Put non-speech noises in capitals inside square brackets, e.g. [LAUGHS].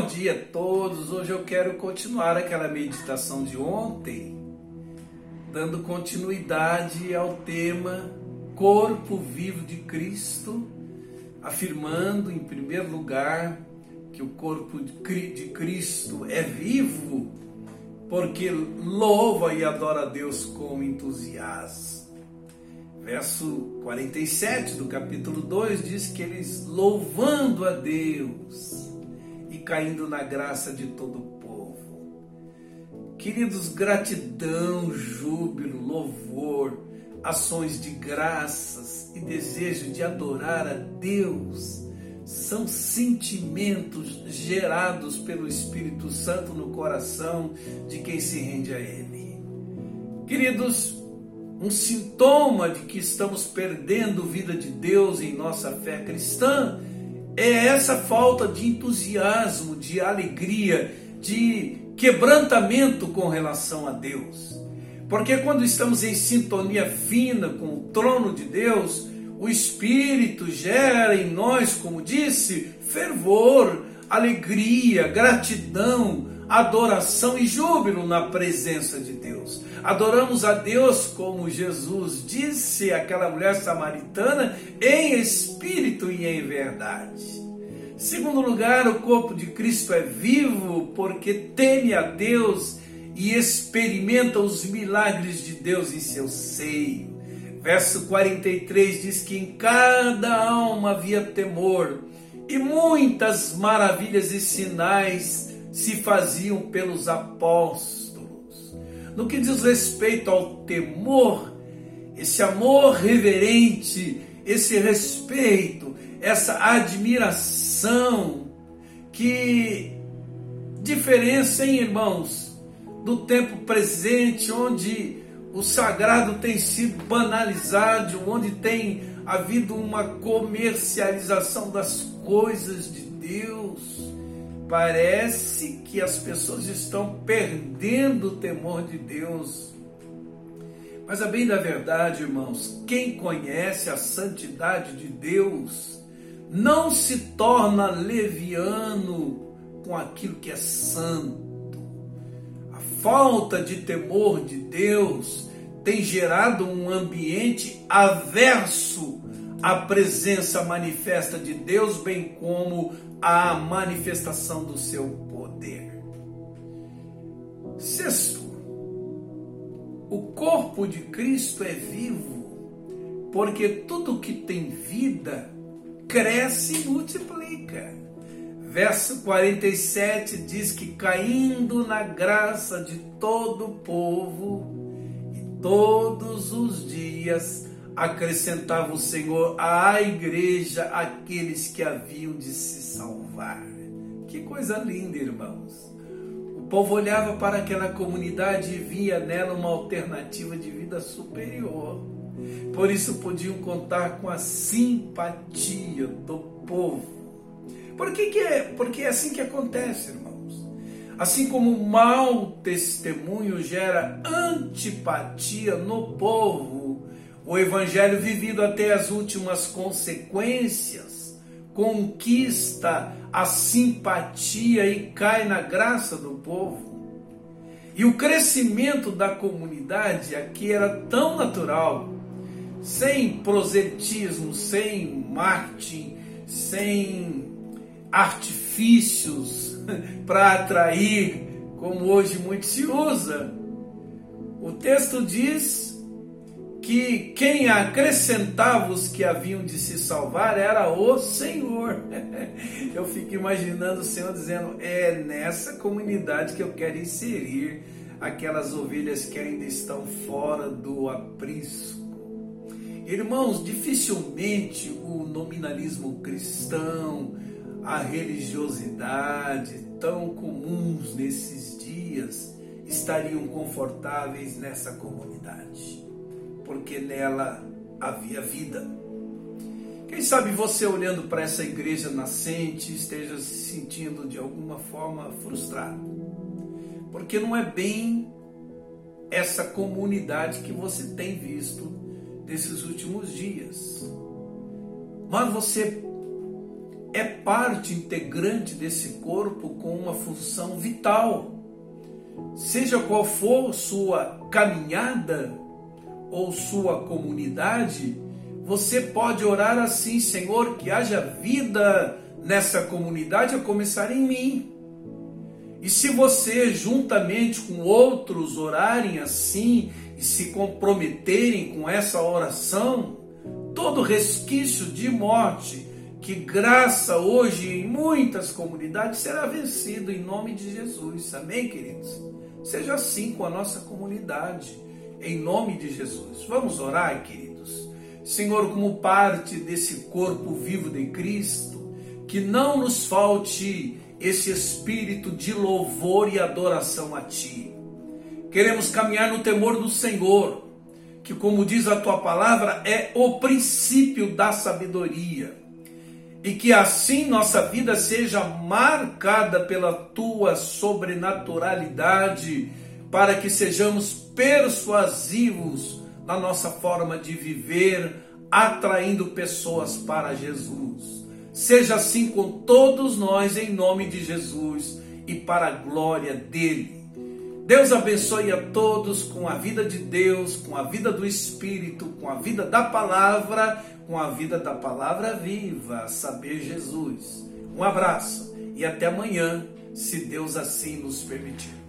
Bom dia a todos. Hoje eu quero continuar aquela meditação de ontem, dando continuidade ao tema Corpo Vivo de Cristo, afirmando, em primeiro lugar, que o corpo de Cristo é vivo, porque louva e adora a Deus com entusiasmo. Verso 47 do capítulo 2 diz que eles louvando a Deus caindo na graça de todo o povo. Queridos, gratidão, júbilo, louvor, ações de graças e desejo de adorar a Deus são sentimentos gerados pelo Espírito Santo no coração de quem se rende a Ele. Queridos, um sintoma de que estamos perdendo vida de Deus em nossa fé cristã é essa falta de entusiasmo, de alegria, de quebrantamento com relação a Deus. Porque quando estamos em sintonia fina com o trono de Deus, o Espírito gera em nós, como disse, fervor, alegria, gratidão, adoração e júbilo na presença de Deus. Adoramos a Deus como Jesus disse àquela mulher samaritana, em espírito e em verdade. Segundo lugar, o corpo de Cristo é vivo porque teme a Deus e experimenta os milagres de Deus em seu seio. Verso 43 diz que em cada alma havia temor e muitas maravilhas e sinais se faziam pelos apóstolos. No que diz respeito ao temor, esse amor reverente, esse respeito, essa admiração, que diferença, hein, irmãos, do tempo presente, onde o sagrado tem sido banalizado, onde tem havido uma comercialização das coisas de Deus Parece que as pessoas estão perdendo o temor de Deus. Mas a bem da verdade, irmãos, quem conhece a santidade de Deus não se torna leviano com aquilo que é santo. A falta de temor de Deus tem gerado um ambiente averso à presença manifesta de Deus, bem como a manifestação do seu poder. Sexto, o corpo de Cristo é vivo, porque tudo que tem vida cresce e multiplica. Verso 47 diz que caindo na graça de todo o povo, e todos os dias acrescentava o Senhor à igreja aqueles que haviam de se salvar. Que coisa linda, irmãos. O povo olhava para aquela comunidade e via nela uma alternativa de vida superior. Por isso podiam contar com a simpatia do povo. Por que, que é? Porque é assim que acontece, irmãos. Assim como o mau testemunho gera antipatia no povo, o evangelho vivido até as últimas consequências conquista a simpatia e cai na graça do povo. E o crescimento da comunidade aqui era tão natural, sem proselitismo, sem marketing, sem artifícios [LAUGHS] para atrair, como hoje muito se usa. O texto diz que quem acrescentava os que haviam de se salvar era o Senhor. [LAUGHS] Eu fico imaginando o Senhor dizendo: é nessa comunidade que eu quero inserir aquelas ovelhas que ainda estão fora do aprisco. Irmãos, dificilmente o nominalismo cristão, a religiosidade tão comuns nesses dias estariam confortáveis nessa comunidade porque nela havia vida. Quem sabe você olhando para essa igreja nascente esteja se sentindo de alguma forma frustrado, porque não é bem essa comunidade que você tem visto nesses últimos dias. Mas você é parte integrante desse corpo com uma função vital. Seja qual for sua caminhada ou sua comunidade, você pode orar assim: Senhor, que haja vida nessa comunidade, a começar em mim. E se você, juntamente com outros, orarem assim e se comprometerem com essa oração, todo resquício de morte que graça hoje em muitas comunidades será vencido em nome de Jesus. Amém, queridos? Seja assim com a nossa comunidade, em nome de Jesus. Vamos orar, queridos. Senhor, como parte desse corpo vivo de Cristo, que não nos falte esse espírito de louvor e adoração a Ti. Queremos caminhar no temor do Senhor, que, como diz a Tua palavra, é o princípio da sabedoria. E que assim nossa vida seja marcada pela Tua sobrenaturalidade, para que sejamos persuasivos na nossa forma de viver, atraindo pessoas para Jesus. Seja assim com todos nós, em nome de Jesus e para a glória dele. Deus abençoe a todos com a vida de Deus, com a vida do Espírito, com a vida da palavra, com a vida da palavra viva, saber Jesus. Um abraço e até amanhã, se Deus assim nos permitir.